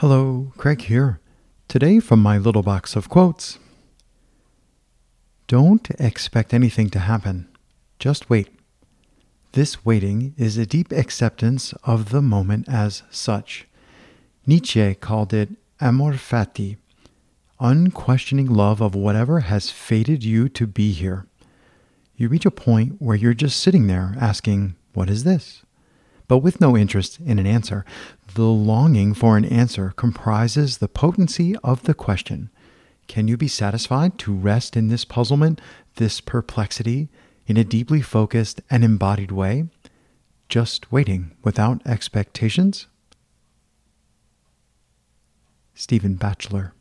Hello, Craig here. Today, from my little box of quotes Don't expect anything to happen, just wait. This waiting is a deep acceptance of the moment as such. Nietzsche called it amor fati, unquestioning love of whatever has fated you to be here. You reach a point where you're just sitting there asking, What is this? But with no interest in an answer. The longing for an answer comprises the potency of the question. Can you be satisfied to rest in this puzzlement, this perplexity, in a deeply focused and embodied way? Just waiting without expectations? Stephen Batchelor.